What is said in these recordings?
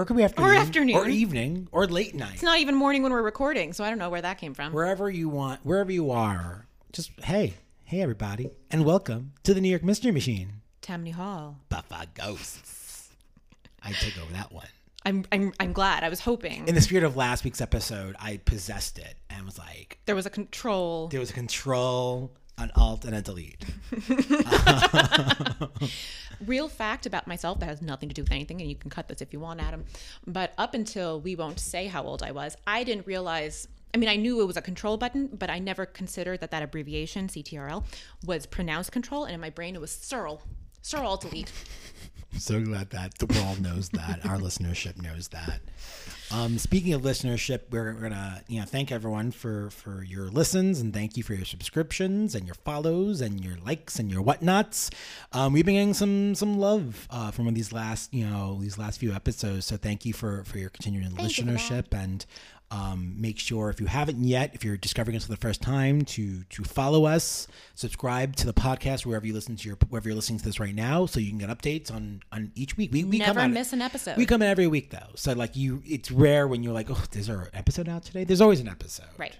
Or, or it could be afternoon. afternoon. Or evening. Or late night. It's not even morning when we're recording, so I don't know where that came from. Wherever you want, wherever you are, just hey, hey, everybody, and welcome to the New York Mystery Machine. Tammany Hall. Buffa Ghosts. I took over that one. I'm I'm I'm glad. I was hoping In the spirit of last week's episode, I possessed it and was like, there was a control. there was a control, an alt, and a delete. Real fact about myself that has nothing to do with anything, and you can cut this if you want, Adam. But up until we won't say how old I was, I didn't realize. I mean, I knew it was a control button, but I never considered that that abbreviation CTRL was pronounced control, and in my brain it was Searle. Alt So glad that the world knows that our listenership knows that. Um, speaking of listenership, we're, gonna you know thank everyone for for your listens and thank you for your subscriptions and your follows and your likes and your whatnots. Um, we've been getting some some love uh, from these last you know these last few episodes, so thank you for for your continuing Thank you listenership and. Um, make sure if you haven't yet, if you're discovering us for the first time, to to follow us, subscribe to the podcast wherever you listen to your wherever you're listening to this right now, so you can get updates on on each week. We, we come Never out, miss an episode. We come in every week though, so like you, it's rare when you're like, oh, there's our episode out today. There's always an episode, Right.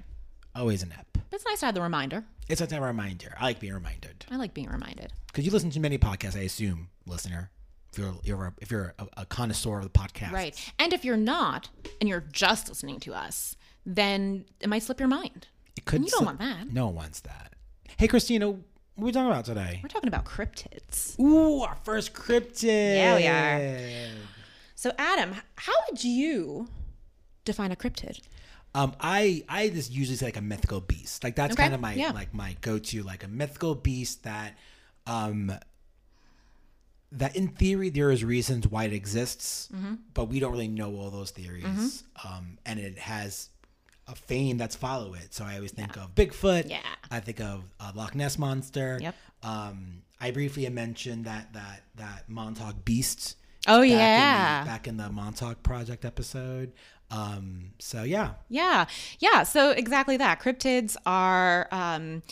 Always an ep. But it's nice to have the reminder. It's nice to have a reminder. I like being reminded I like being reminded. because you listen to many podcasts. I assume, listener, if you're you're a, if you're a, a connoisseur of the podcast, Right. And if you're not, and you're just listening to us, then it might slip your mind. It could And you don't slip- want that. No one wants that. Hey, Christina, what are we talking about today? We're talking about cryptids. Ooh, our first cryptid. Yeah, we are. So, Adam, how would you define a cryptid? Um, I I just usually say like a mythical beast. Like that's Okay, kind of my yeah. like my go to like a mythical beast that, um, that in theory there is reasons why it exists, Mm-hmm. but we don't really know all those theories. Um, and it has a fame that's follow it. So I always think of Bigfoot. Yeah. I think of uh, Loch Ness monster. Yep. Um, I briefly mentioned that that that Montauk beast. Oh, back in the- yeah. back in the Montauk Project episode. Um, so yeah, Yeah. Yeah. So, exactly that. Cryptids are um,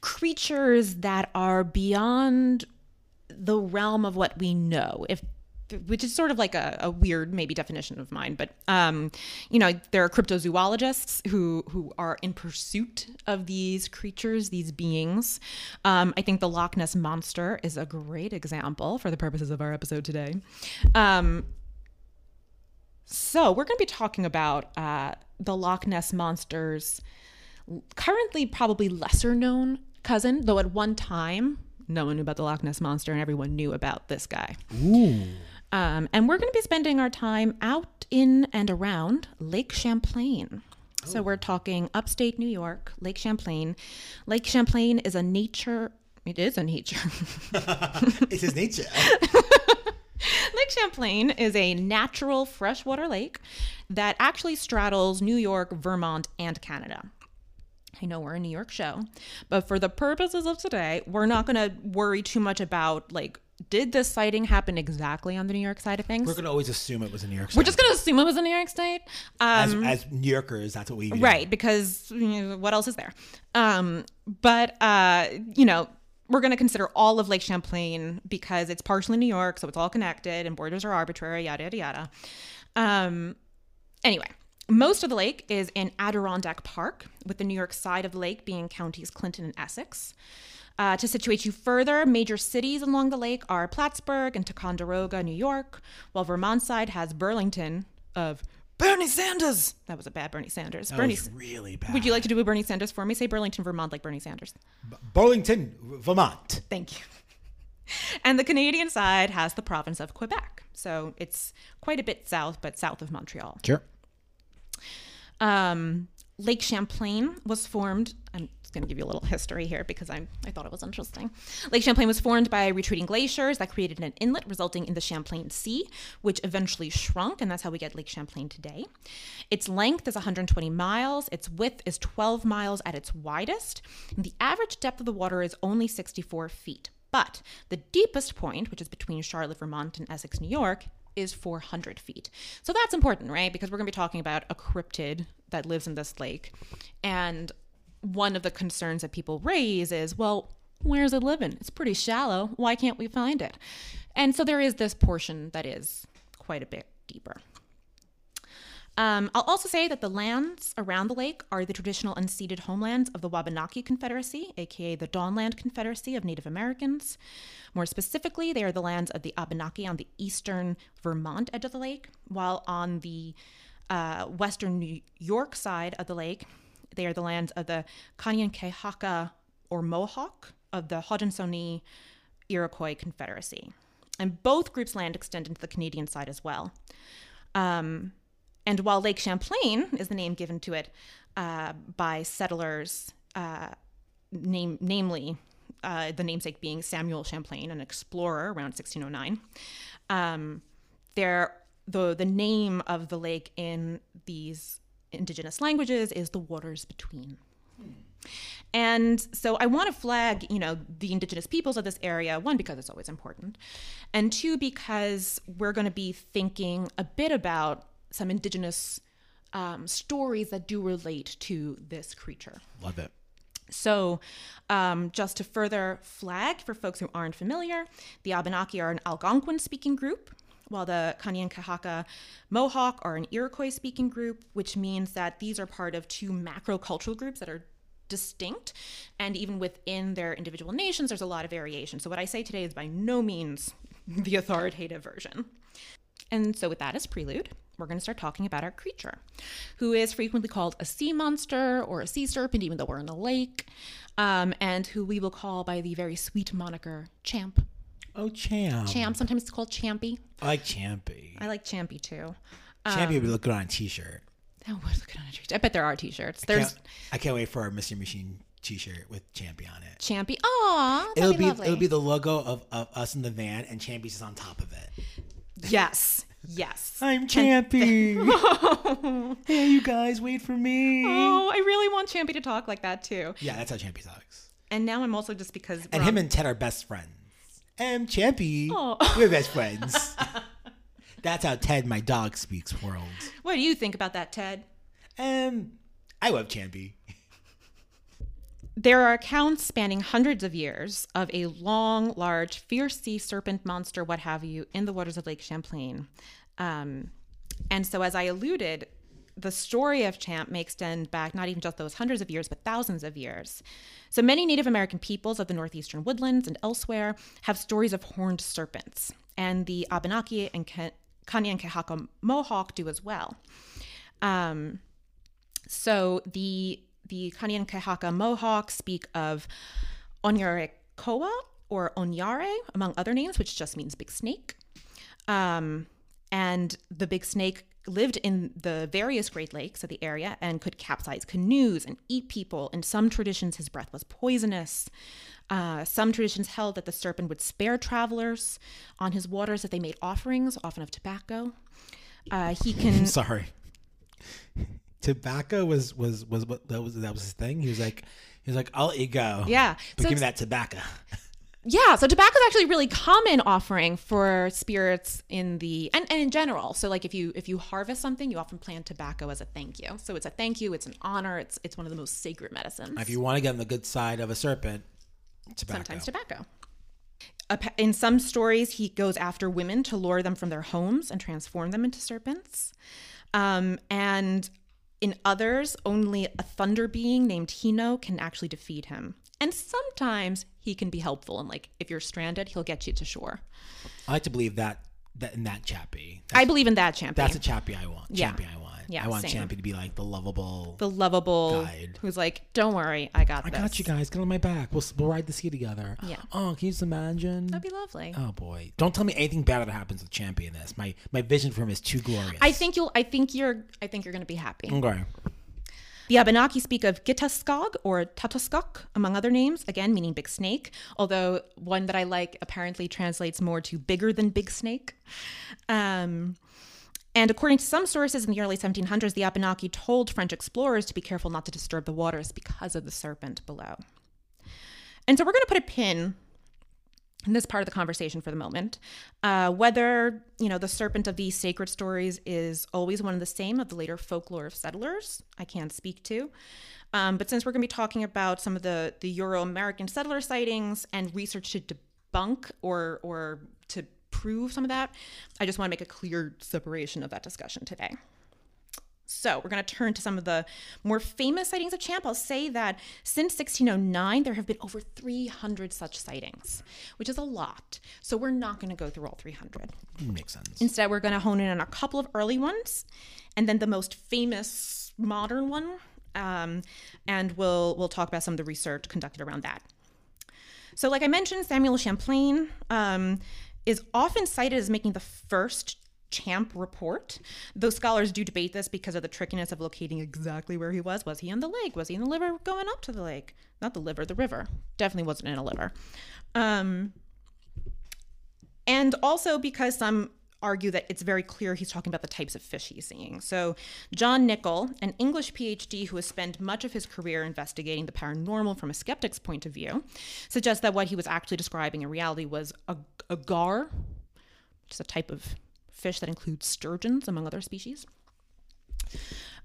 creatures that are beyond the realm of what we know. If which is sort of like a, a weird maybe definition of mine but um, you know there are cryptozoologists who who are in pursuit of these creatures these beings um, i think the loch ness monster is a great example for the purposes of our episode today um, so we're going to be talking about uh, the Loch Ness monster's currently probably lesser known cousin, though at one time no one knew about the Loch Ness monster and everyone knew about this guy. ooh, Um, and we're going to be spending our time out in and around Lake Champlain. So we're talking upstate New York, Lake Champlain. Lake Champlain is a nature. It is a nature. it's his nature. Lake Champlain is a natural freshwater lake that actually straddles New York, Vermont, and Canada. I know we're a New York show, but for the purposes of today, we're not going to worry too much about like did this sighting happen exactly on the New York side of things? We're gonna always assume it was in New York. We're just going to assume it was in New York State. Um, as, as New Yorkers, that's what we do. right because you know, what else is there um but uh you know we're going to consider all of lake champlain because it's partially new york so it's all connected and borders are arbitrary yada yada yada um anyway most of the lake is in adirondack park with the new york side of the lake being counties clinton and essex uh, to situate you further, major cities along the lake are Plattsburgh and Ticonderoga, New York, while Vermont side has Burlington of Bernie Sanders. That was a bad Bernie Sanders. That Bernie, was really bad. would you like to do a Bernie Sanders for me? Say Burlington, Vermont, like Bernie Sanders. Burlington, Vermont. Thank you. And the Canadian side has the province of Quebec. So it's quite a bit south, but south of Montreal. Sure. Um, Lake Champlain was formed. I'm just going to give you a little history here because I, I thought it was interesting. Lake Champlain was formed by retreating glaciers that created an inlet, resulting in the Champlain Sea, which eventually shrunk, and that's how we get Lake Champlain today. Its length is 120 miles, its width is 12 miles at its widest, and the average depth of the water is only 64 feet. But the deepest point, which is between Charlotte, Vermont, and Essex, New York, is 400 feet. So that's important, right? Because we're going to be talking about a cryptid that lives in this lake. And one of the concerns that people raise is well, where's it living? It's pretty shallow. Why can't we find it? And so there is this portion that is quite a bit deeper. Um, I'll also say that the lands around the lake are the traditional unceded homelands of the Wabanaki Confederacy, aka the Dawnland Confederacy of Native Americans. More specifically, they are the lands of the Abenaki on the eastern Vermont edge of the lake, while on the uh, western New York side of the lake, they are the lands of the Kanien'kehá:ka or Mohawk of the Haudenosaunee Iroquois Confederacy. And both groups' land extend into the Canadian side as well. Um, and while Lake Champlain is the name given to it uh, by settlers, uh, name, namely uh, the namesake being Samuel Champlain, an explorer around 1609, um, there the the name of the lake in these indigenous languages is the waters between. And so I want to flag, you know, the indigenous peoples of this area, one, because it's always important, and two, because we're going to be thinking a bit about some indigenous um, stories that do relate to this creature. Love it. So, um, just to further flag for folks who aren't familiar, the Abenaki are an Algonquin speaking group, while the Kanien'kehá:ka Mohawk are an Iroquois speaking group, which means that these are part of two macro cultural groups that are distinct. And even within their individual nations, there's a lot of variation. So, what I say today is by no means the authoritative version. And so, with that as prelude, we're going to start talking about our creature, who is frequently called a sea monster or a sea serpent, even though we're in a lake, um, and who we will call by the very sweet moniker Champ. Oh, Champ. Champ, sometimes it's called Champy. I like Champy. I like Champy too. Champy would look good on a t-shirt. Oh, what look on a t-shirt. I bet there are t-shirts. There's Can't- I can't wait for our Mystery Machine t-shirt with Champy on it. Champy. Aw, It'll be lovely. it'll be the logo of, of us in the van and Champy's just on top of it. yes, yes. I'm Champy. hey, you guys, wait for me. Oh, I really want Champy to talk like that too. Yeah, that's how Champy talks. And now I'm also just because And him on- and Ted are best friends. And Champy, Oh. we're best friends. that's how Ted, my dog, speaks world. what do you think about that, Ted? Um, I love Champy. There are accounts spanning hundreds of years of a long, large, fierce sea serpent monster, what have you, in the waters of Lake Champlain. Um, and so, as I alluded, the story of Champ may extend back not even just those hundreds of years, but thousands of years. So, many Native American peoples of the northeastern woodlands and elsewhere have stories of horned serpents, and the Abenaki and Ka- Kanien'kehá:ka Mohawk do as well. Um, so the the Kanien'kehá:ka Mohawk speak of Onyarekoa or Onyare, among other names, which just means big snake. Um, and the big snake lived in the various Great Lakes of the area and could capsize canoes and eat people. In some traditions, his breath was poisonous. Uh, some traditions held that the serpent would spare travelers on his waters if they made offerings, often of tobacco. Uh, he can. Sorry. Tobacco was was was what that was that was his thing. He was like he was like I'll let you go. Yeah. but So give me that tobacco. Yeah, so tobacco is actually a really common offering for spirits in the and, and in general. So like if you if you harvest something, you often plant tobacco as a thank you. So it's a thank you, it's an honor, it's it's one of the most sacred medicines. If you want to get on the good side of a serpent, tobacco. Sometimes tobacco. In some stories, he goes after women to lure them from their homes and transform them into serpents. Um, and in others, only a thunder being named Hino can actually defeat him. And sometimes he can be helpful. And like if you're stranded, he'll get you to shore. I like to believe that that in that Champy. I believe in that champion. That's a chappy I want. Yeah. Chappy I want. Yeah, I want same. Champy to be like the lovable. the lovable Guide. who's like, "Don't worry, I got this. I this." got you guys. Get on my back. We'll we'll ride the sea together. Yeah. Oh, can you just imagine? That'd be lovely. Oh boy! Don't tell me anything bad that happens with Champy in this. My my vision for him is too glorious. I think you'll. I think you're. I think you're going to be happy. Okay. The Abenaki speak of Gitaskog or Tatoskok, among other names, again meaning big snake, although one that I like apparently translates more to bigger than big snake. Um, and according to some sources in the early 1700s, the Abenaki told French explorers to be careful not to disturb the waters because of the serpent below. And so we're going to put a pin in this part of the conversation for the moment. Uh, whether you know the serpent of these sacred stories is always one and the same of the later folklore of settlers, I can't speak to. Um, but since we're going to be talking about some of the the Euro American settler sightings and research to debunk or or prove some of that, I just want to make a clear separation of that discussion today. So we're going to turn to some of the more famous sightings of Champ. I'll say that since 1609, there have been over 300 such sightings, which is a lot. So we're not going to go through all 300. Makes sense. Instead, we're going to hone in on a couple of early ones, and then the most famous modern one, um, and we'll we'll talk about some of the research conducted around that. So, like I mentioned, Samuel Champlain um, is often cited as making the first Champ report. Though scholars do debate this because of the trickiness of locating exactly where he was. Was he on the lake? Was he in the liver going up to the lake? Not the liver, the river. Definitely wasn't in a liver. Um, and also because some argue that it's very clear he's talking about the types of fish he's seeing. So, John Nickell, an English PhD who has spent much of his career investigating the paranormal from a skeptic's point of view, suggests that what he was actually describing in reality was a, a gar, which is a type of fish that includes sturgeons, among other species.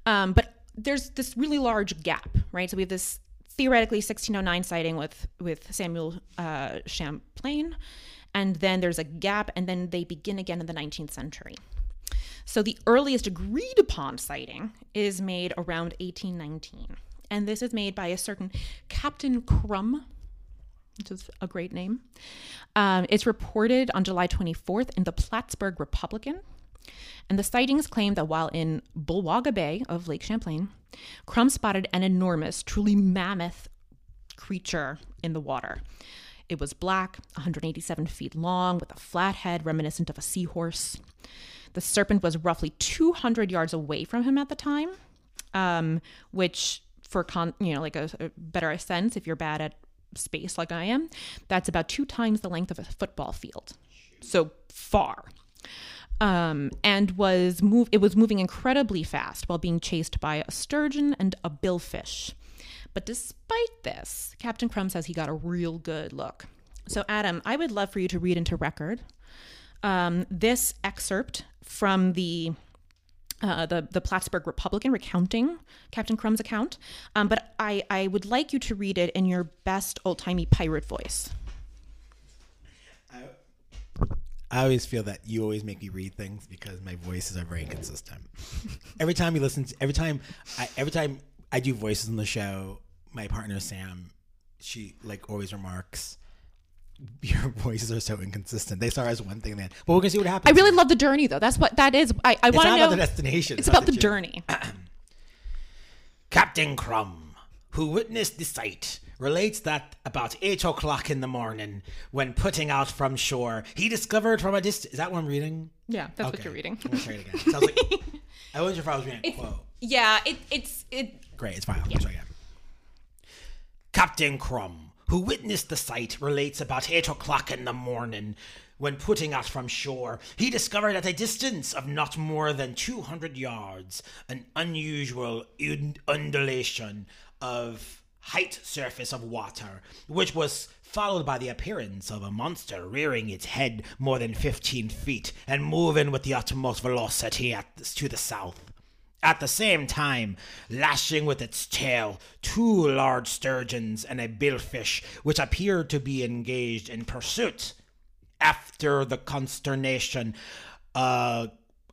Um, but there's this really large gap, right? So we have this theoretically 1609 sighting with with Samuel uh, Champlain, and then there's a gap, and then they begin again in the 19th century. So the earliest agreed upon sighting is made around 1819, and this is made by a certain Captain Crum, which is a great name. Um, it's reported on July 24th in the Plattsburgh Republican. And the sightings claim that while in Bulwagga Bay of Lake Champlain, Crum spotted an enormous, truly mammoth creature in the water. It was black, 187 feet long, with a flat head reminiscent of a seahorse. The serpent was roughly 200 yards away from him at the time, um, which, for con- you know, like a, a better sense, if you're bad at space like I am, that's about two times the length of a football field. So far. Um, and was move it was moving incredibly fast while being chased by a sturgeon and a billfish. But despite this, Captain Crum says he got a real good look. So, Adam, I would love for you to read into record um, this excerpt from the uh, the the Plattsburgh Republican recounting Captain Crum's account, um, but I I would like you to read it in your best old timey pirate voice. I, I always feel that you always make me read things because my voices are very inconsistent. every time you listen, to, every time I every time I do voices on the show, my partner Sam, she like always remarks your voices are so inconsistent. They start as one thing, then, but we're gonna see what happens. I really love the journey, though. That's what that is. I, I want to know. about the destination. it's about the journey. Captain Crum, who witnessed the sight, relates that about eight o'clock in the morning, when putting out from shore, he discovered from a distance. Is that what I'm reading? Yeah, that's what you're reading. I'm gonna try it again. Sounds like I wasn't sure if I was reading a quote. Yeah, it, it's it. Great, it's fine. Try again. Captain Crum, who witnessed the sight, relates about eight o'clock in the morning. When putting out from shore, he discovered at a distance of not more than 200 yards an unusual undulation of height surface of water, which was followed by the appearance of a monster rearing its head more than 15 feet and moving with the utmost velocity at, to the south. At the same time, lashing with its tail two large sturgeons and a billfish, which appeared to be engaged in pursuit. After the consternation uh,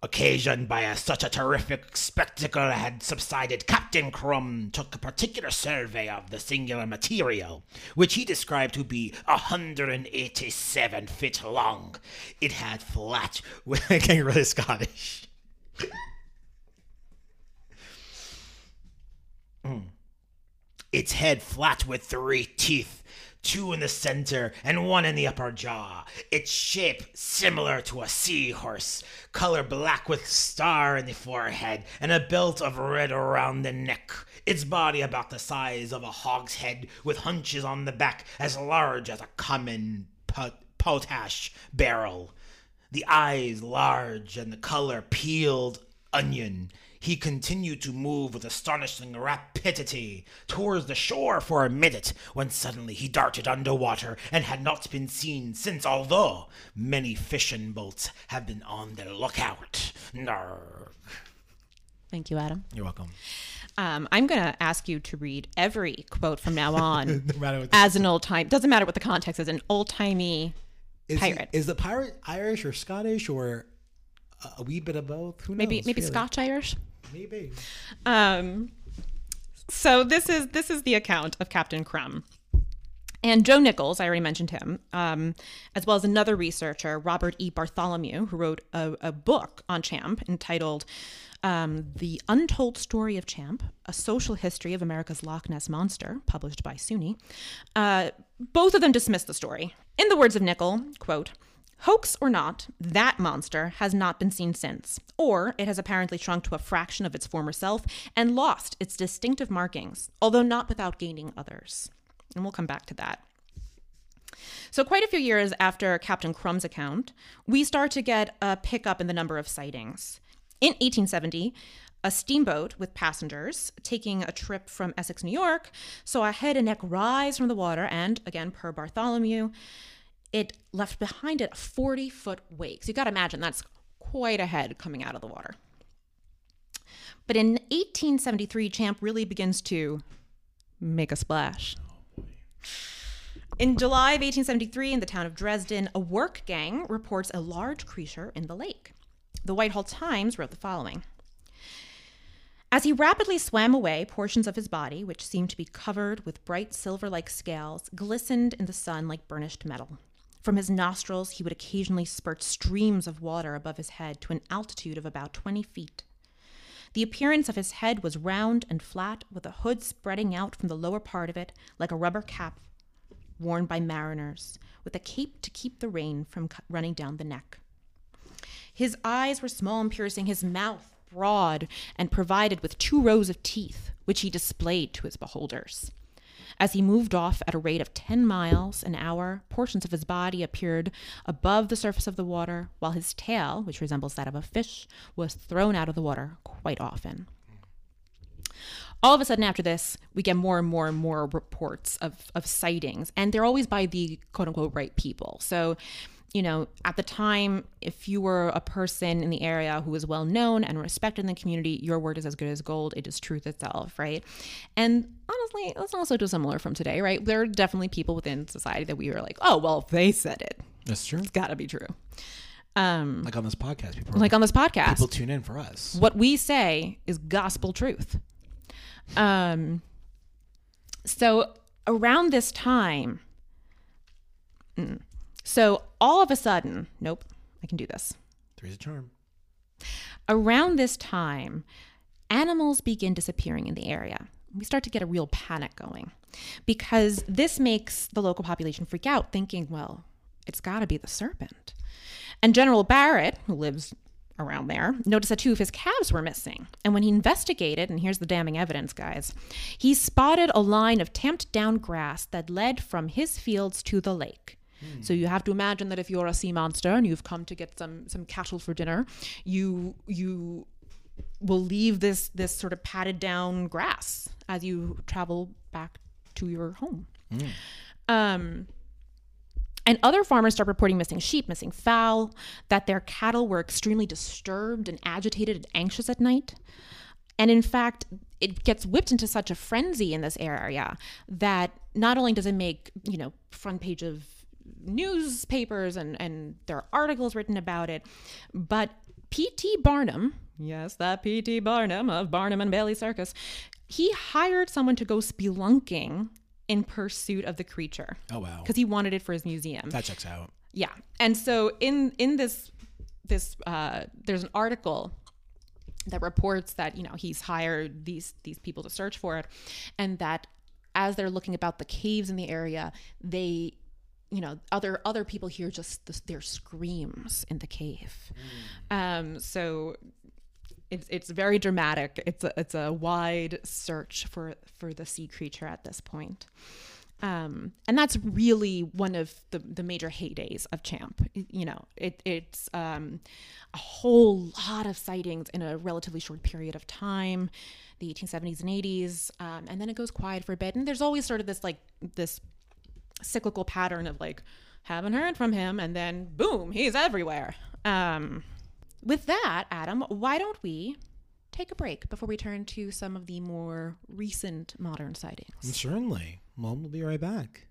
occasioned by a, such a terrific spectacle had subsided, Captain Crum took a particular survey of the singular material, which he described to be a 187 feet long. It had flat, getting really Scottish. Mm. its head flat with three teeth, two in the center and one in the upper jaw. Its shape similar to a seahorse, color black with star in the forehead and a belt of red around the neck. Its body about the size of a hog's head with hunches on the back as large as a common pot- potash barrel. The eyes large and the color peeled onion. He continued to move with astonishing rapidity towards the shore for a minute, when suddenly he darted underwater and had not been seen since, although many fishing boats have been on the lookout. Narg. Thank you, Adam. You're welcome. Um, I'm going to ask you to read every quote from now on No matter what as an old time. Doesn't matter what the context is. An old timey. is, he- pirate. is the pirate Irish or Scottish or a- a wee bit of both? Who Maybe maybe really? Scotch Irish. Maybe. Um, so this is this is the account of Captain Crum. And Joe Nichols, I already mentioned him, um, as well as another researcher, Robert E. Bartholomew, who wrote a, a book on Champ entitled um, The Untold Story of Champ, A Social History of America's Loch Ness Monster, published by SUNY. Uh, both of them dismissed the story. In the words of Nickell, quote, Hoax or not, that monster has not been seen since, or it has apparently shrunk to a fraction of its former self and lost its distinctive markings, although not without gaining others. And we'll come back to that. So, quite a few years after Captain Crum's account, we start to get a pickup in the number of sightings. In 1870, a steamboat with passengers taking a trip from Essex, New York, saw a head and neck rise from the water, and again, per Bartholomew, it left behind it a 40 foot wake. So you got to imagine that's quite a head coming out of the water. But in 1873, Champ really begins to make a splash. In July of 1873, in the town of Dresden, a work gang reports a large creature in the lake. The Whitehall Times wrote the following As he rapidly swam away, portions of his body, which seemed to be covered with bright silver like scales, glistened in the sun like burnished metal. From his nostrils, he would occasionally spurt streams of water above his head to an altitude of about 20 feet. The appearance of his head was round and flat, with a hood spreading out from the lower part of it like a rubber cap worn by mariners, with a cape to keep the rain from running down the neck. His eyes were small and piercing, his mouth broad and provided with two rows of teeth, which he displayed to his beholders. As he moved off at a rate of 10 miles an hour, portions of his body appeared above the surface of the water, while his tail, which resembles that of a fish, was thrown out of the water quite often. All of a sudden, after this, we get more and more and more reports of, of sightings, and they're always by the quote unquote right people. So, you know, at the time, if you were a person in the area who was well known and respected in the community, your word is as good as gold. It is truth itself, right? And honestly, that's also dissimilar from today, right? There are definitely people within society that we are like, oh, well, if they said it, That's true. it's got to be true. Um, Like on this podcast, people are like on this podcast, people tune in for us. what we say is gospel truth. Um, so around this time, mm, so all of a sudden, nope, I can do this. Three's a charm. Around this time, animals begin disappearing in the area. We start to get a real panic going because this makes the local population freak out, thinking, well, it's got to be the serpent. And General Barrett, who lives around there, noticed that two of his calves were missing. And when he investigated, and here's the damning evidence, guys, he spotted a line of tamped down grass that led from his fields to the lake. So you have to imagine that if you're a sea monster and you've come to get some some cattle for dinner, you you will leave this this sort of padded down grass as you travel back to your home. Um, and other farmers start reporting missing sheep, missing fowl, that their cattle were extremely disturbed and agitated and anxious at night. And in fact, it gets whipped into such a frenzy in this area that not only does it make, you know, front page of newspapers and, and there are articles written about it, but P.T. Barnum, yes, that P.T. Barnum of Barnum and Bailey Circus, he hired someone to go spelunking in pursuit of the creature Oh wow, because he wanted it for his museum. that checks out. Yeah, and so in in this this uh, there's an article that reports that you know he's hired these these people to search for it, and that as they're looking about the caves in the area, they you know other other people hear just the, their screams in the cave. Um, so it's it's very dramatic. It's a it's a wide search for for the sea creature at this point. Um, and that's really one of the, the major heydays of Champ. You know, it, it's um, a whole lot of sightings in a relatively short period of time, the 1870s and 80s, um, and then it goes quiet for a bit. And there's always sort of this like this cyclical pattern of like haven't heard from him, and then boom, he's everywhere. Um, with that, Adam, why don't we take a break before we turn to some of the more recent modern sightings? Certainly. Well, we'll be right back.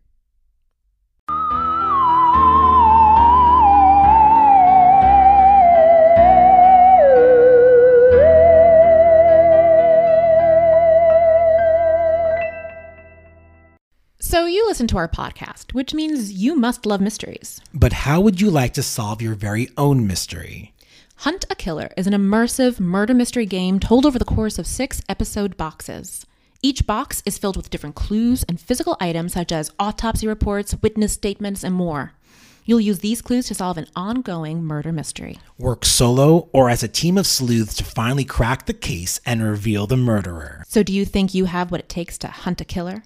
So, you listen to our podcast, which means you must love mysteries. But how would you like to solve your very own mystery? Hunt a Killer is an immersive murder mystery game told over the course of six episode boxes. Each box is filled with different clues and physical items such as autopsy reports, witness statements, and more. You'll use these clues to solve an ongoing murder mystery. Work solo or as a team of sleuths to finally crack the case and reveal the murderer. So, do you think you have what it takes to hunt a killer?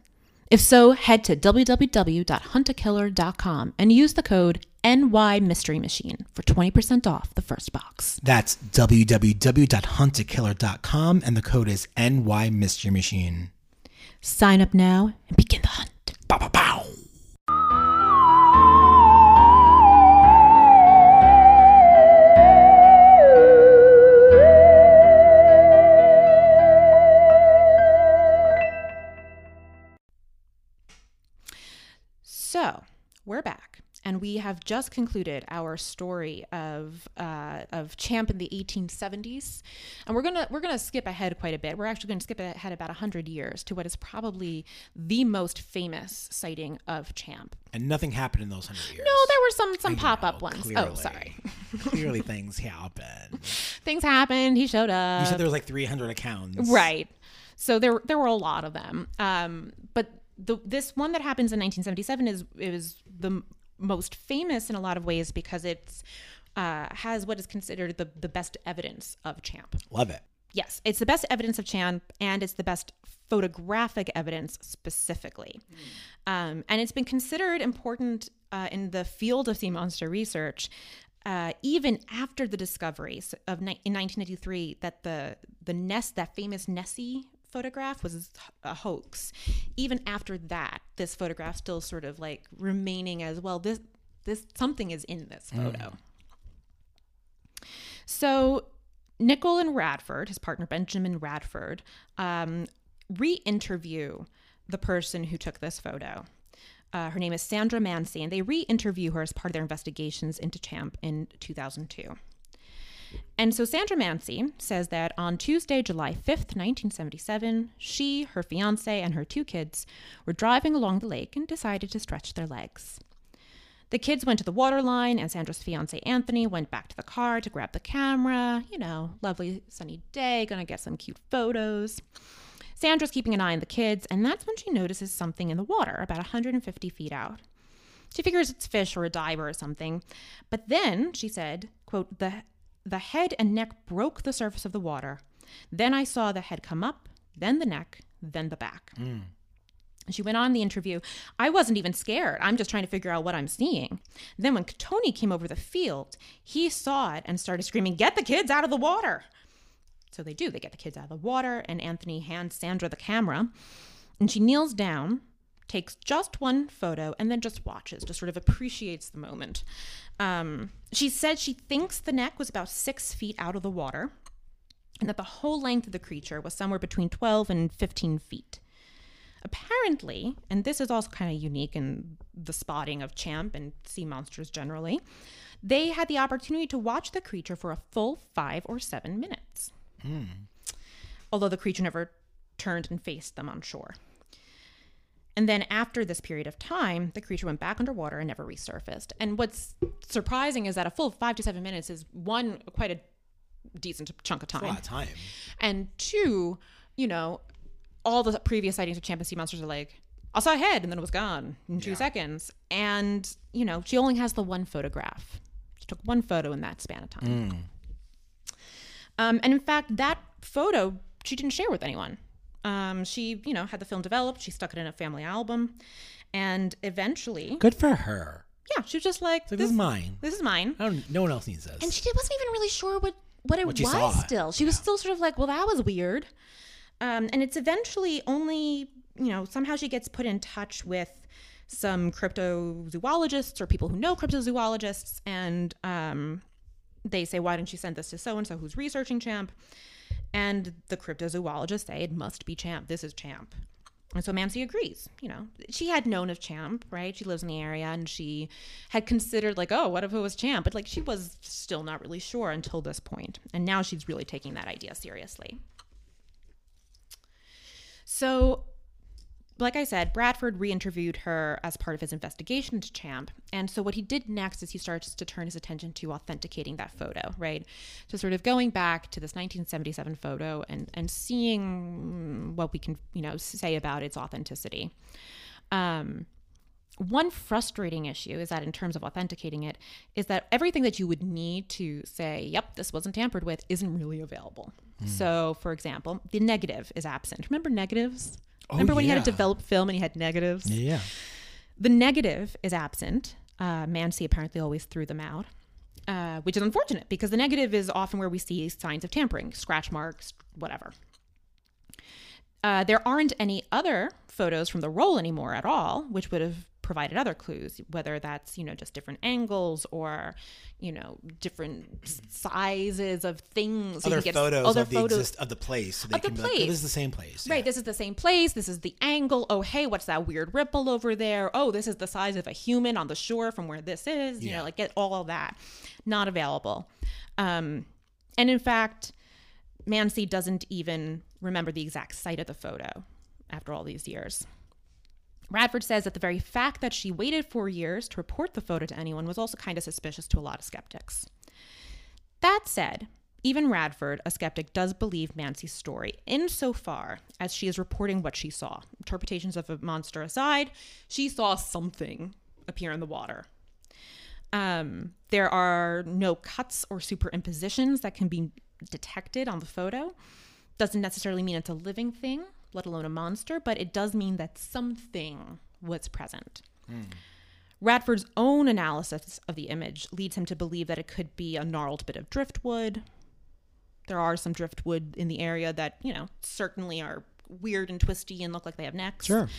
If so, head to www.huntakiller.com and use the code NY Mystery Machine for 20% off the first box. That's www.huntakiller.com and the code is NY Mystery Machine. Sign up now and begin the hunt. Bow, bow, bow. Have just concluded our story of uh, of Champ in the 1870s, and we're gonna we're gonna skip ahead quite a bit. We're actually going to skip ahead about hundred years to what is probably the most famous sighting of Champ. And nothing happened in those hundred years. No, there were some some pop up ones. Oh, clearly. sorry, Clearly things happened. things happened. He showed up. You said there was like 300 accounts. Right. So there there were a lot of them. Um, but the this one that happens in 1977 is is the most famous in a lot of ways because it's uh, has what is considered the the best evidence of Champ. Love it. Yes, it's the best evidence of Champ, and it's the best photographic evidence specifically. Um, and it's been considered important uh, in the field of sea monster research, uh, even after the discoveries of ni- in 1993 that the the Ness that famous Nessie photograph was a hoax. Even after that, this photograph still sort of like remaining as well. This this something is in this photo. So Nickell and Radford, his partner Benjamin Radford, um, re-interview the person who took this photo. Uh, her name is Sandra Mansi, and they re-interview her as part of their investigations into Champ in 2002. And so Sandra Mansi says that on Tuesday, July 5th, 1977, she, her fiance, and her two kids were driving along the lake and decided to stretch their legs. The kids went to the water line, and Sandra's fiance Anthony went back to the car to grab the camera. You know, lovely sunny day, gonna get some cute photos. Sandra's keeping an eye on the kids, and that's when she notices something in the water about 150 feet out. She figures it's fish or a diver or something, but then she said, quote, the, the head and neck broke the surface of the water. Then I saw the head come up, then the neck, then the back. Hmm. She went on the interview. I wasn't even scared. I'm just trying to figure out what I'm seeing. Then, when Tony came over the field, he saw it and started screaming, Get the kids out of the water! So they do. They get the kids out of the water, and Anthony hands Sandra the camera. And she kneels down, takes just one photo, and then just watches, just sort of appreciates the moment. Um, she said she thinks the neck was about six feet out of the water, and that the whole length of the creature was somewhere between 12 and 15 feet. Apparently, and this is also kind of unique in the spotting of Champ and sea monsters generally, they had the opportunity to watch the creature for a full five or seven minutes. Although the creature never turned and faced them on shore. And then after this period of time, the creature went back underwater and never resurfaced. And what's surprising is that a full five to seven minutes is one, quite a decent chunk of A lot time. of time. And two, you know, all the previous sightings of sea monsters are like, I saw a head and then it was gone in two Yeah. seconds. And, you know, she only has the one photograph. She took one photo in that span of time. Um, and in fact, that photo she didn't share with anyone. Um, she, you know, had the film developed. She stuck it in a family album, And eventually, Good for her. yeah, she was just like, It's like, this, this is mine. this is mine. I don't. No one else needs this. And she wasn't even really sure what what it What was. saw. Still, she was still sort of like, "Well, that was weird." Um, and it's eventually only you know somehow she gets put in touch with some cryptozoologists or people who know cryptozoologists, and um, they say, "Why didn't you send this to so and so who's researching Champ?" And the cryptozoologists say it must be Champ. This is Champ. And so Mansi agrees. You know, she had known of Champ, right? She lives in the area and she had considered, like, oh, what if it was Champ? But, like, she was still not really sure until this point. And now she's really taking that idea seriously. So, like I said, Radford re interviewed her as part of his investigation into Champ. And so, what he did next is he starts to turn his attention to authenticating that photo, right? So, sort of going back to this 1977 photo and, and seeing what we can, you know, say about its authenticity. Um, one frustrating issue is that in terms of authenticating it is that everything that you would need to say yep this wasn't tampered with isn't really available so for example the negative is absent remember negatives remember when you had yeah. to develop film and you had negatives yeah. the negative is absent uh, mansi apparently always threw them out uh, which is unfortunate because the negative is often where we see signs of tampering scratch marks whatever uh, there aren't any other photos from the roll anymore at all, which would have provided other clues, whether that's, you know, just different angles or, you know, different sizes of things. So Other get photos other of the photos- exist of the place. So they Of the be like, oh, place. this is the same place. Right, Yeah. this is the same place. This is the angle. Oh, hey, what's that weird ripple over there? Oh, this is the size of a human on the shore from where this is. You Yeah. know, like get all of that. Not available. Um, and in fact, Mansi doesn't even remember the exact site of the photo after all these years. Radford says that the very fact that she waited four years to report the photo to anyone was also kind of suspicious to a lot of skeptics. That said, even Radford, a skeptic, does believe Mansi's story insofar as she is reporting what she saw. Interpretations of a monster aside, she saw something appear in the water. Um, there are no cuts or superimpositions that can be detected on the photo. Doesn't necessarily mean it's a living thing, let alone a monster, but it does mean that something was present. Radford's own analysis of the image leads him to believe that it could be a gnarled bit of driftwood. There are some driftwood in the area that, you know, certainly are weird and twisty and look like they have necks. Sure.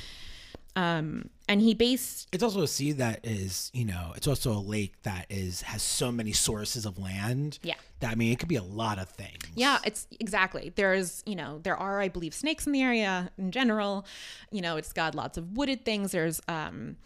Um, and he based It's also a sea that is, you know, it's also a lake that is has so many sources of land. Yeah. That I mean, it could be a lot of things. Yeah, it's exactly. There's, you know, there are, I believe, snakes in the area in general. You know, it's got lots of wooded things. There's um,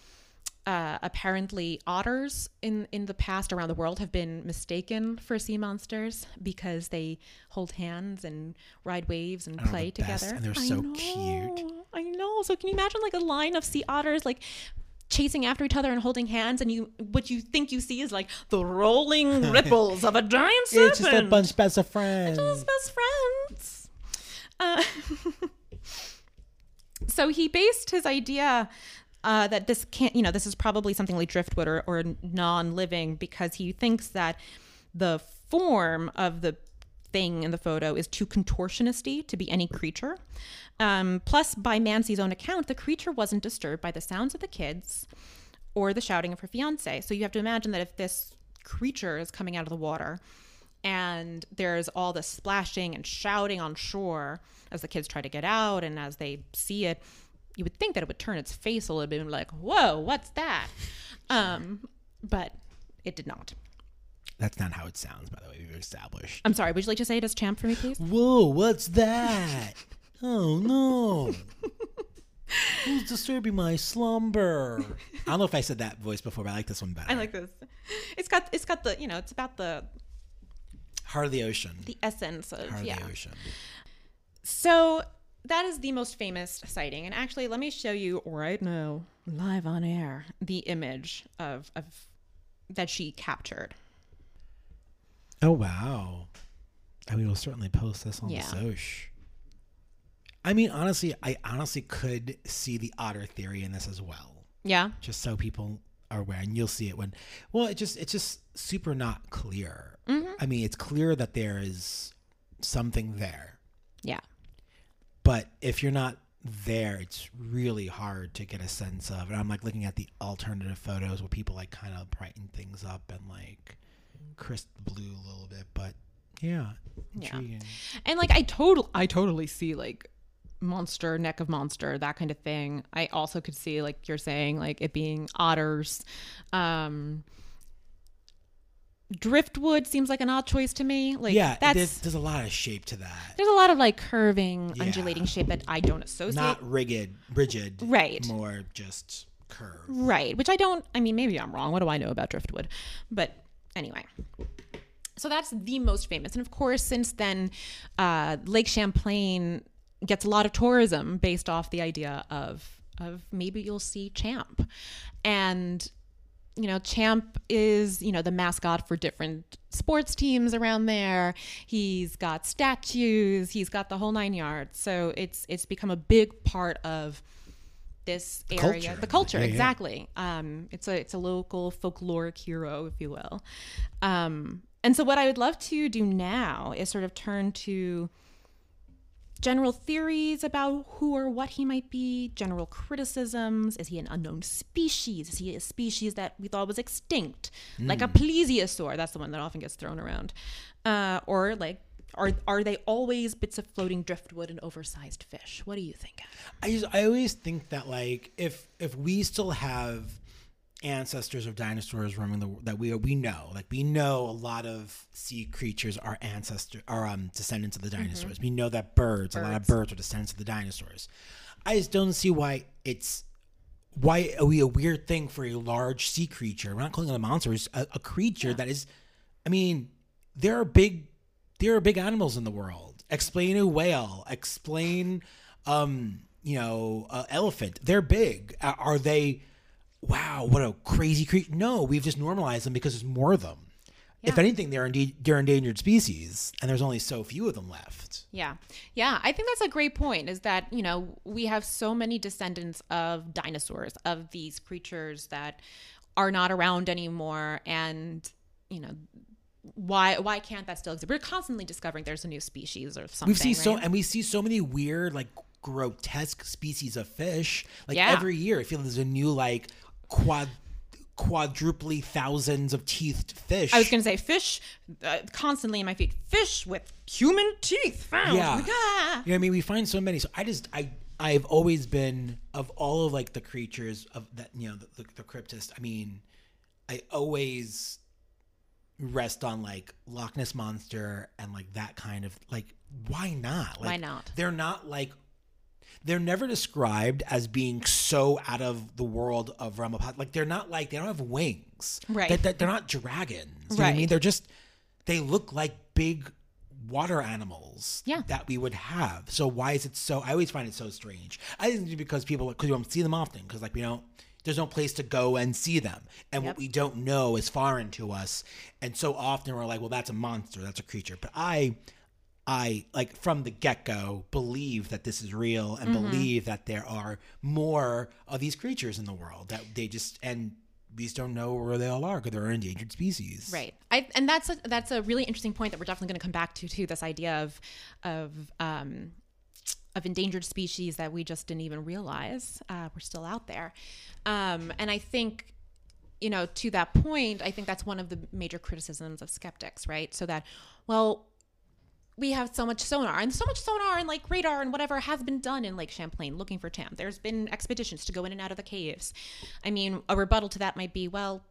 uh, apparently otters in in the past around the world have been mistaken for sea monsters because they hold hands and ride waves and they're play the best, together. and they're I so know, cute. I know. So can you imagine like a line of sea otters like? chasing after each other and holding hands and you what you think you see is like the rolling ripples of a giant serpent It's just a bunch of best of friends. his best friends. Uh, so he based his idea uh, that this can't, you know, this is probably something like driftwood or, or non-living because he thinks that the form of the thing in the photo is too contortionisty to be any creature. Um, plus, by Mansi's own account, the creature wasn't disturbed by the sounds of the kids or the shouting of her fiance. So you have to imagine that if this creature is coming out of the water and there's all this splashing and shouting on shore as the kids try to get out and as they see it, you would think that it would turn its face a little bit and be like, whoa, what's that? Um, but it did not. That's not how it sounds, by the way. We've established. I'm sorry, would you like to say it as champ for me, please? Whoa, what's that? oh no. Who's disturbing my slumber? I don't know if I said that voice before, but I like this one better. I like this. It's got it's got the you know it's about the Heart of the Ocean. the essence of Heart yeah. of the Ocean. So that is the most famous sighting, and actually, let me show you right now, live on air, the image of of that she captured. Oh wow. I mean, we'll certainly post this on Yeah. the Soch. I mean, honestly, I honestly could see the otter theory in this as well. Yeah, Just so people are aware, and you'll see it when. Well, it just it's just super not clear. Mm-hmm. I mean, it's clear that there is something there, yeah, but if you're not there, it's really hard to get a sense of. And I'm like looking at the alternative photos where people like kind of brighten things up and like crisp blue a little bit. But yeah, Yeah. intriguing. And like I total I totally see like monster, neck of monster, that kind of thing. I also could see like you're saying like it being otters. Um driftwood seems like an odd choice to me. Like yeah, that's there's, there's a lot of shape to that. there's a lot of like curving, Yeah. undulating shape that I don't associate. Not rigid, rigid. Right. More just curve. Right, which I don't, I mean, maybe I'm wrong. What do I know about driftwood? But anyway. So that's the most famous. And of course, since then, uh, Lake Champlain gets a lot of tourism based off the idea of, of maybe you'll see Champ. And, you know, Champ is, you know, the mascot for different sports teams around there. He's got statues, he's got the whole nine yards. So it's it's become a big part of this area, culture. the culture, Yeah, yeah. exactly. Um, it's a it's a local folkloric hero, if you will. Um, and so, what I would love to do now is sort of turn to general theories about who or what he might be, general criticisms. Is he an unknown species? Is he a species that we thought was extinct, like a plesiosaur? That's the one that often gets thrown around, uh, or like. Are, are they always bits of floating driftwood and oversized fish? What do you think? Adam? I just, I always think that like if if we still have ancestors of dinosaurs roaming the that we are, we know like we know a lot of sea creatures are ancestor are um descendants of the dinosaurs. We know that birds, a lot of Mm-hmm. Birds. birds are descendants of the dinosaurs. I just don't see why it's why are we a weird thing for a large sea creature? We're not calling it a monster. It's a, a creature that is. I mean, there are big, there are big animals in the world. Explain a whale. Explain, um, you know, uh, elephant. They're big. Are they? Wow, what a crazy creature! No, we've just normalized them because there's more of them. If anything, they're indeed they're endangered species, and there's only so few of them left. Yeah. Yeah. I think that's a great point is that, you know, we have so many descendants of dinosaurs, of these creatures that are not around anymore. And, you know, why why can't that still exist? We're constantly discovering there's a new species or something. We've seen so, and we see so many weird, like grotesque species of fish. Like Yeah. every year, I feel there's a new like quad, quadruply thousands of teethed fish. I was going to say fish uh, constantly in my feet. Fish with human teeth found. Yeah. Ah. You know I mean? We find so many. So I just I I've always been of all of like the creatures of that you know the, the, the cryptids. I mean, I always rest on like Loch Ness monster and like that kind of like why not? Like, Why not? They're not like they're never described as being so out of the world of realm of like they're not like they don't have wings. Right. They- they- they're not dragons. You know what I mean? They're just they look like big water animals Yeah. that we would have. So why is it so I always find it so strange. I think it's because people because you don't see them often because like we don't there's no place to go and see them. And Yep. what we don't know is foreign to us. And so often we're like well that's a monster. That's a creature. But I I like from the get go believe that this is real and Mm-hmm. believe that there are more of these creatures in the world that they just and we just don't know where they all are because they're endangered species. Right. I, and that's a, that's a really interesting point that we're definitely going to come back to too. This idea of of um, of endangered species that we just didn't even realize uh, were still out there. Um, and I think you know to that point, I think that's one of the major criticisms of skeptics, right? So that well. We have so much sonar and so much sonar and like radar and whatever has been done in Lake Champlain looking for Champ. There's been expeditions to go in and out of the caves. I mean, a rebuttal to that might be, well,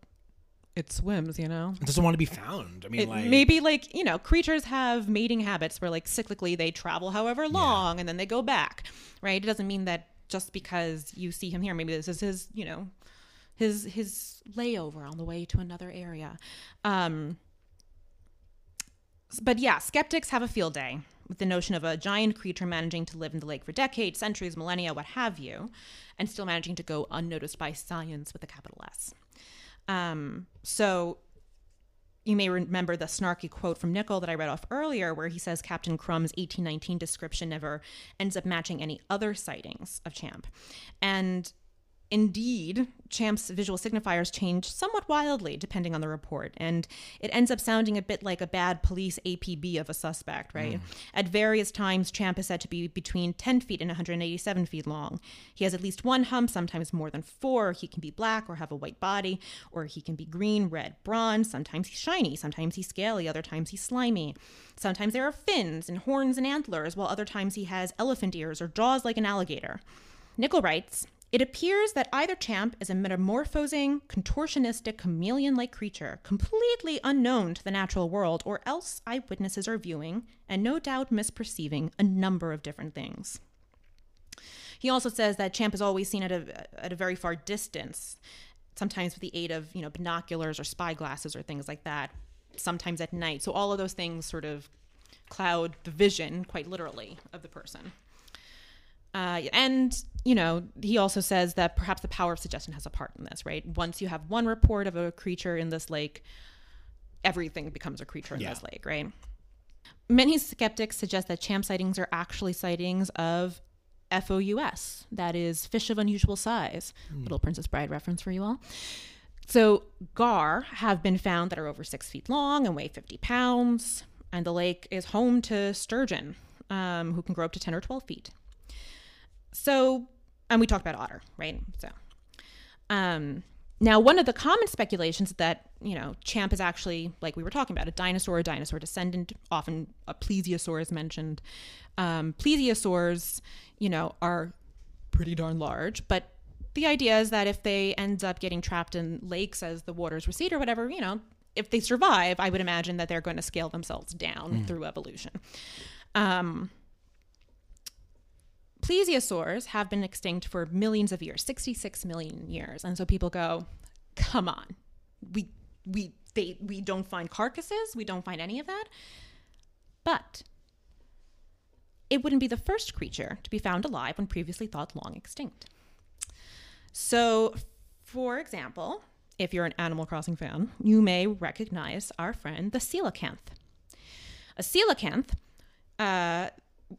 it swims, you know. It doesn't want to be found. I mean, It, like maybe like you know creatures have mating habits where like cyclically they travel however long and then they go back right it doesn't mean that just because you see him here maybe this is his you know his his layover on the way to another area um but yeah skeptics have a field day with the notion of a giant creature managing to live in the lake for decades centuries millennia what have you and still managing to go unnoticed by science with a capital s um so you may remember the snarky quote from Nickell that I read off earlier, where he says Captain Crum's 1819 description never ends up matching any other sightings of Champ. And indeed, Champ's visual signifiers change somewhat wildly depending on the report, and it ends up sounding a bit like a bad police APB of a suspect, right? Mm. At various times, Champ is said to be between 10 feet and 187 feet long. He has at least one hump, sometimes more than four. He can be black or have a white body, or he can be green, red, bronze. Sometimes he's shiny, sometimes he's scaly, other times he's slimy. Sometimes there are fins and horns and antlers, while other times he has elephant ears or jaws like an alligator. Nickell writes, it appears that either Champ is a metamorphosing, contortionistic, chameleon like creature, completely unknown to the natural world, or else eyewitnesses are viewing and no doubt misperceiving a number of different things. He also says that Champ is always seen at a, at a very far distance, sometimes with the aid of you know binoculars or spy glasses or things like that, sometimes at night. So all of those things sort of cloud the vision, quite literally, of the person. Uh, and you know, he also says that perhaps the power of suggestion has a part in this, right? Once you have one report of a creature in this lake, everything becomes a creature in yeah. this lake, right? Many skeptics suggest that champ sightings are actually sightings of FOUS, that is, fish of unusual size. Mm. Little Princess Bride reference for you all. So, gar have been found that are over six feet long and weigh 50 pounds, and the lake is home to sturgeon, um, who can grow up to 10 or 12 feet. So, and we talked about otter, right? So, um, now one of the common speculations that you know champ is actually like we were talking about a dinosaur, a dinosaur descendant. Often a plesiosaur is mentioned. Um, plesiosaurs, you know, are pretty darn large, but the idea is that if they end up getting trapped in lakes as the waters recede or whatever, you know, if they survive, I would imagine that they're going to scale themselves down mm. through evolution. Um, plesiosaurs have been extinct for millions of years 66 million years. And so people go come on. We we they we don't find carcasses. We don't find any of that. But it wouldn't be the first creature to be found alive when previously thought long extinct. So for example if you're an animal crossing fan you may recognize our friend the coelacanth. A coelacanth uh,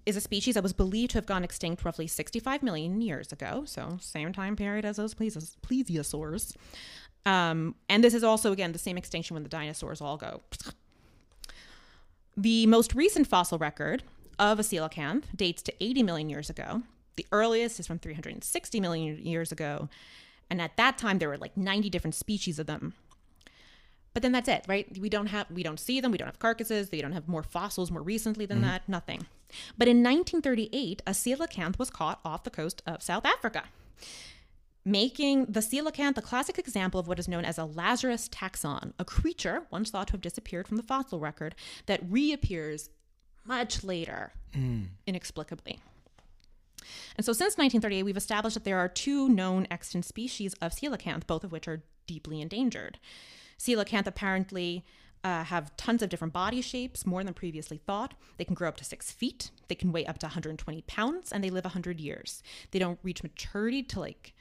is a species that was believed to have gone extinct roughly 65 million years ago, so same time period as those plesios- plesiosaurs. Um, and this is also, again, the same extinction when the dinosaurs all go. The most recent fossil record of a coelacanth dates to 80 million years ago. The earliest is from 360 million years ago. And at that time, there were like 90 different species of them. But then that's it, right? We don't have, we don't see them. We don't have carcasses. They don't have more fossils more recently than mm-hmm. that. Nothing. But in 1938, a coelacanth was caught off the coast of South Africa, making the coelacanth a classic example of what is known as a Lazarus taxon, a creature once thought to have disappeared from the fossil record that reappears much later, mm. inexplicably. And so since 1938, we've established that there are two known extant species of coelacanth, both of which are deeply endangered. Coelacanth apparently uh, have tons of different body shapes, more than previously thought. They can grow up to six feet. They can weigh up to 120 pounds, and they live 100 years. They don't reach maturity to like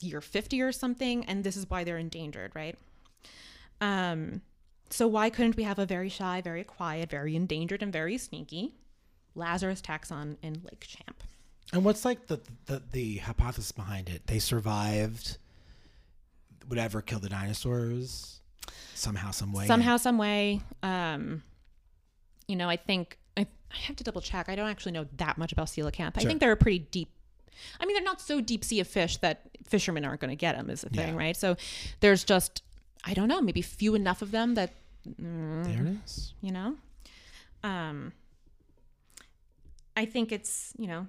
year 50 or something, and this is why they're endangered, right? Um, so why couldn't we have a very shy, very quiet, very endangered, and very sneaky Lazarus taxon in Lake Champ? And what's like the, the the hypothesis behind it? They survived whatever killed the dinosaurs somehow, some way. Somehow, some way. Um, you know, I think I, I have to double check. I don't actually know that much about coelacanth. I think they're a pretty deep. I mean, they're not so deep sea of fish that fishermen aren't going to get them. Is the thing, yeah. right? So there's just I don't know, maybe few enough of them that. Mm, there it is. You know, um, I think it's you know,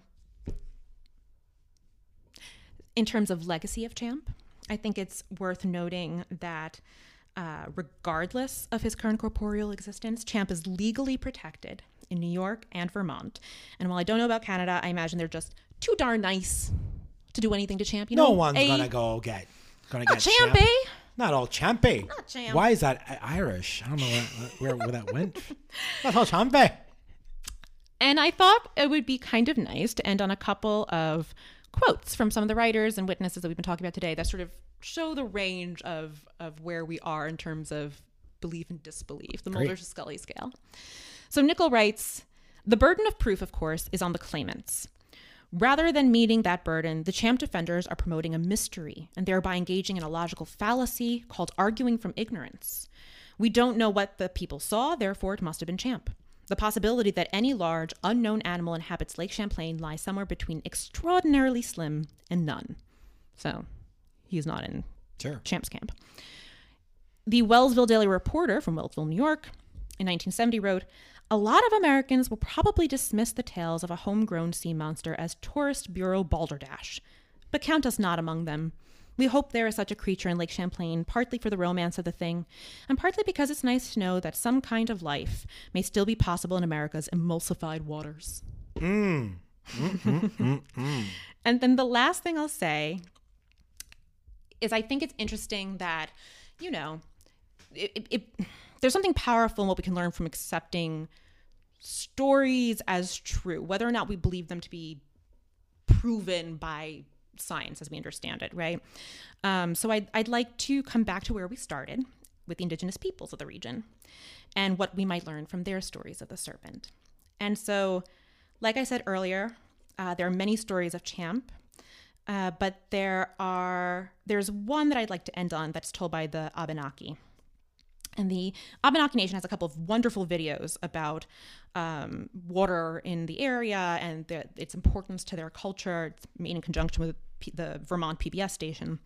in terms of legacy of Champ, I think it's worth noting that uh, regardless of his current corporeal existence, Champ is legally protected in New York and Vermont. And while I don't know about Canada, I imagine they're just too darn nice to do anything to Champ. You no know, one's a, gonna go get gonna get Champ. Champ. Eh? Not all Champy. Eh? Not Champ. Why is that Irish? I don't know where, where, where that went. Not all Champy. And I thought it would be kind of nice to end on a couple of quotes from some of the writers and witnesses that we've been talking about today that sort of show the range of of where we are in terms of belief and disbelief, the Mulder to Scully scale. So Nickell writes, the burden of proof, of course, is on the claimants. Rather than meeting that burden, the champ defenders are promoting a mystery and thereby engaging in a logical fallacy called arguing from ignorance. We don't know what the people saw, therefore, it must have been champ. The possibility that any large, unknown animal inhabits Lake Champlain lies somewhere between extraordinarily slim and none. So, he's not in Sure. Champ's camp. The Wellsville Daily Reporter from Wellsville, New York, in 1970 wrote A lot of Americans will probably dismiss the tales of a homegrown sea monster as tourist bureau balderdash, but count us not among them. We hope there is such a creature in Lake Champlain, partly for the romance of the thing, and partly because it's nice to know that some kind of life may still be possible in America's emulsified waters. Mm. And then the last thing I'll say is I think it's interesting that, you know, it, it, it, there's something powerful in what we can learn from accepting stories as true, whether or not we believe them to be proven by science as we understand it, right? Um, so I'd, I'd like to come back to where we started with the indigenous peoples of the region and what we might learn from their stories of the serpent. And so, like I said earlier, uh, there are many stories of Champ, uh, but there are there's one that I'd like to end on that's told by the Abenaki. And the Abenaki Nation has a couple of wonderful videos about um, water in the area and the, its importance to their culture. It's made in conjunction with P- the Vermont PBS station.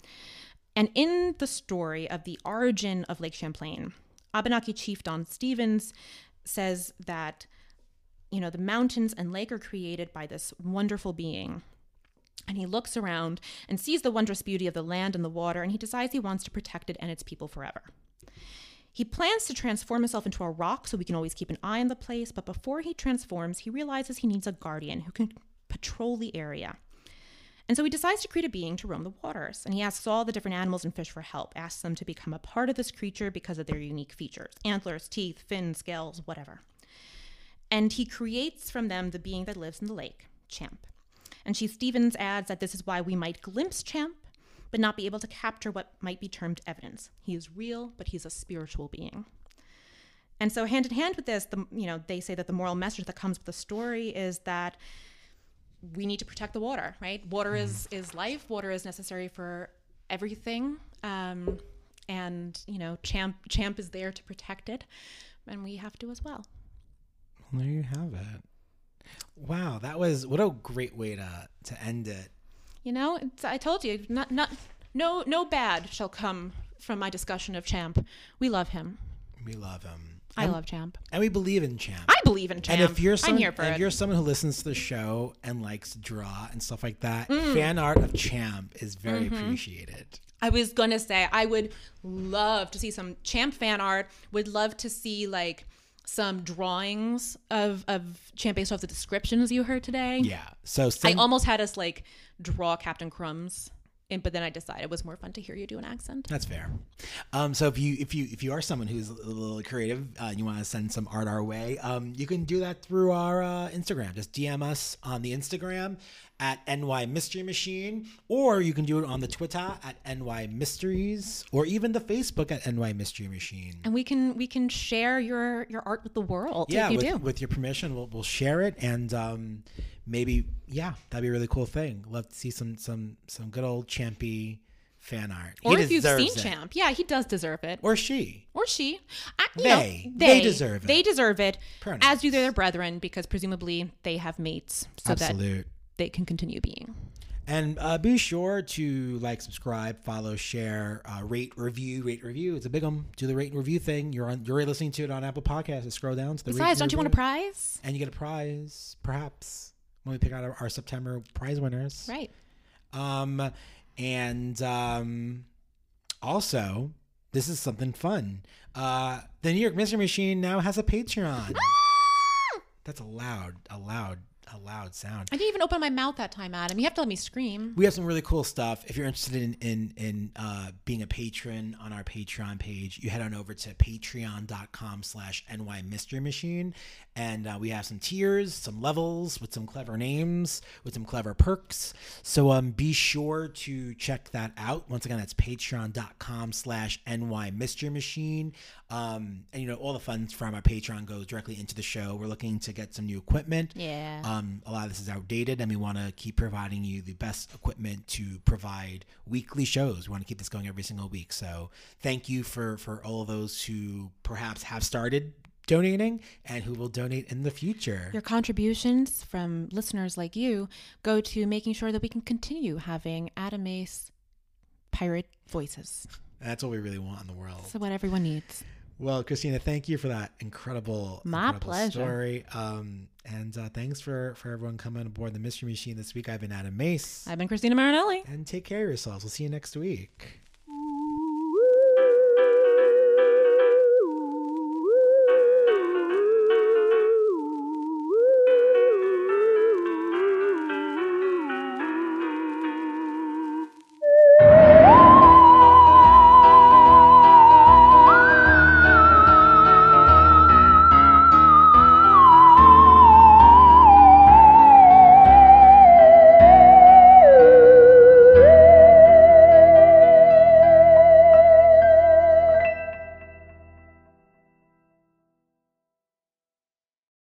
And in the story of the origin of Lake Champlain, Abenaki chief Don Stevens says that, you know, the mountains and lake are created by this wonderful being. And he looks around and sees the wondrous beauty of the land and the water, and he decides he wants to protect it and its people forever. He plans to transform himself into a rock so we can always keep an eye on the place, but before he transforms, he realizes he needs a guardian who can patrol the area. And so he decides to create a being to roam the waters, and he asks all the different animals and fish for help, asks them to become a part of this creature because of their unique features antlers, teeth, fins, scales, whatever. And he creates from them the being that lives in the lake, Champ. And she Stevens adds that this is why we might glimpse Champ, but not be able to capture what might be termed evidence. He is real, but he's a spiritual being. And so, hand in hand with this, the, you know, they say that the moral message that comes with the story is that we need to protect the water. Right? Water is is life. Water is necessary for everything. Um, and you know, Champ Champ is there to protect it, and we have to as well. There you have it. Wow, that was what a great way to to end it. You know, it's, I told you, not not no no bad shall come from my discussion of Champ. We love him. We love him. I and, love Champ. and we believe in Champ. I believe in Champ. and if you're I'm someone, here for if you're someone who listens to the show and likes draw and stuff like that, Mm. fan art of Champ is very Mm-hmm. appreciated. I was gonna say I would love to see some Champ fan art. Would love to see like some drawings of of Champ based off the descriptions you heard today. Yeah. So I almost had us like draw Captain Crum's, and, but then I decided it was more fun to hear you do an accent. That's fair. Um, so if you if you if you are someone who's a little creative, uh, and you want to send some art our way, um, you can do that through our uh, Instagram. Just DM us on the Instagram at NY Mystery Machine, or you can do it on the Twitter at NY Mysteries, or even the Facebook at NY Mystery Machine. And we can we can share your your art with the world yeah, if you with, with your permission, we'll, we'll share it, and um, maybe yeah, that'd be a really cool thing. Love to see some some some good old Champy fan art. or He if you've seen it. Champ, yeah, he does deserve it. or she. or she. I, They. know, They deserve it. They deserve it, Pronouns. as do their brethren, because presumably they have mates, so that they can continue being. And uh, be sure to like, subscribe, follow, share, uh, rate, review, rate, review. It's a big one. Do the rate and review thing. You're on. You're listening to it on Apple Podcasts. Scroll down to the. Besides, don't you want a prize? And you get a prize, perhaps, when we pick out our, our September prize winners. Right. Um, and um, also, this is something fun. Uh, the New York Mystery Machine now has a Patreon. That's a loud, a loud, a loud sound. I didn't even open my mouth that time, Adam. You have to let me scream. We have some really cool stuff. If you're interested in in, in uh, being a patron on our Patreon page, you head on over to patreon.com slash NY Mystery Machine. And uh, we have some tiers, some levels with some clever names, with some clever perks. So um, be sure to check that out. Once again, that's patreon.com slash NY Mystery Machine. Um, and, you know, all the funds from our Patreon goes directly into the show. We're looking to get some new equipment. Yeah. Um, Um, a lot of this is outdated, and we want to keep providing you the best equipment to provide weekly shows. We want to keep this going every single week. So thank you for for all of those who perhaps have started donating and who will donate in the future. Your contributions from listeners like you go to making sure that we can continue having Adam Ace pirate voices. That's what we really want in the world. So what everyone needs. Well, Christina, thank you for that incredible, My incredible pleasure. story. Um, and uh, thanks for for everyone coming aboard the Mystery Machine this week. I've been Adam Mace, I've been Christina Marinelli. and take care of yourselves. We'll see you next week.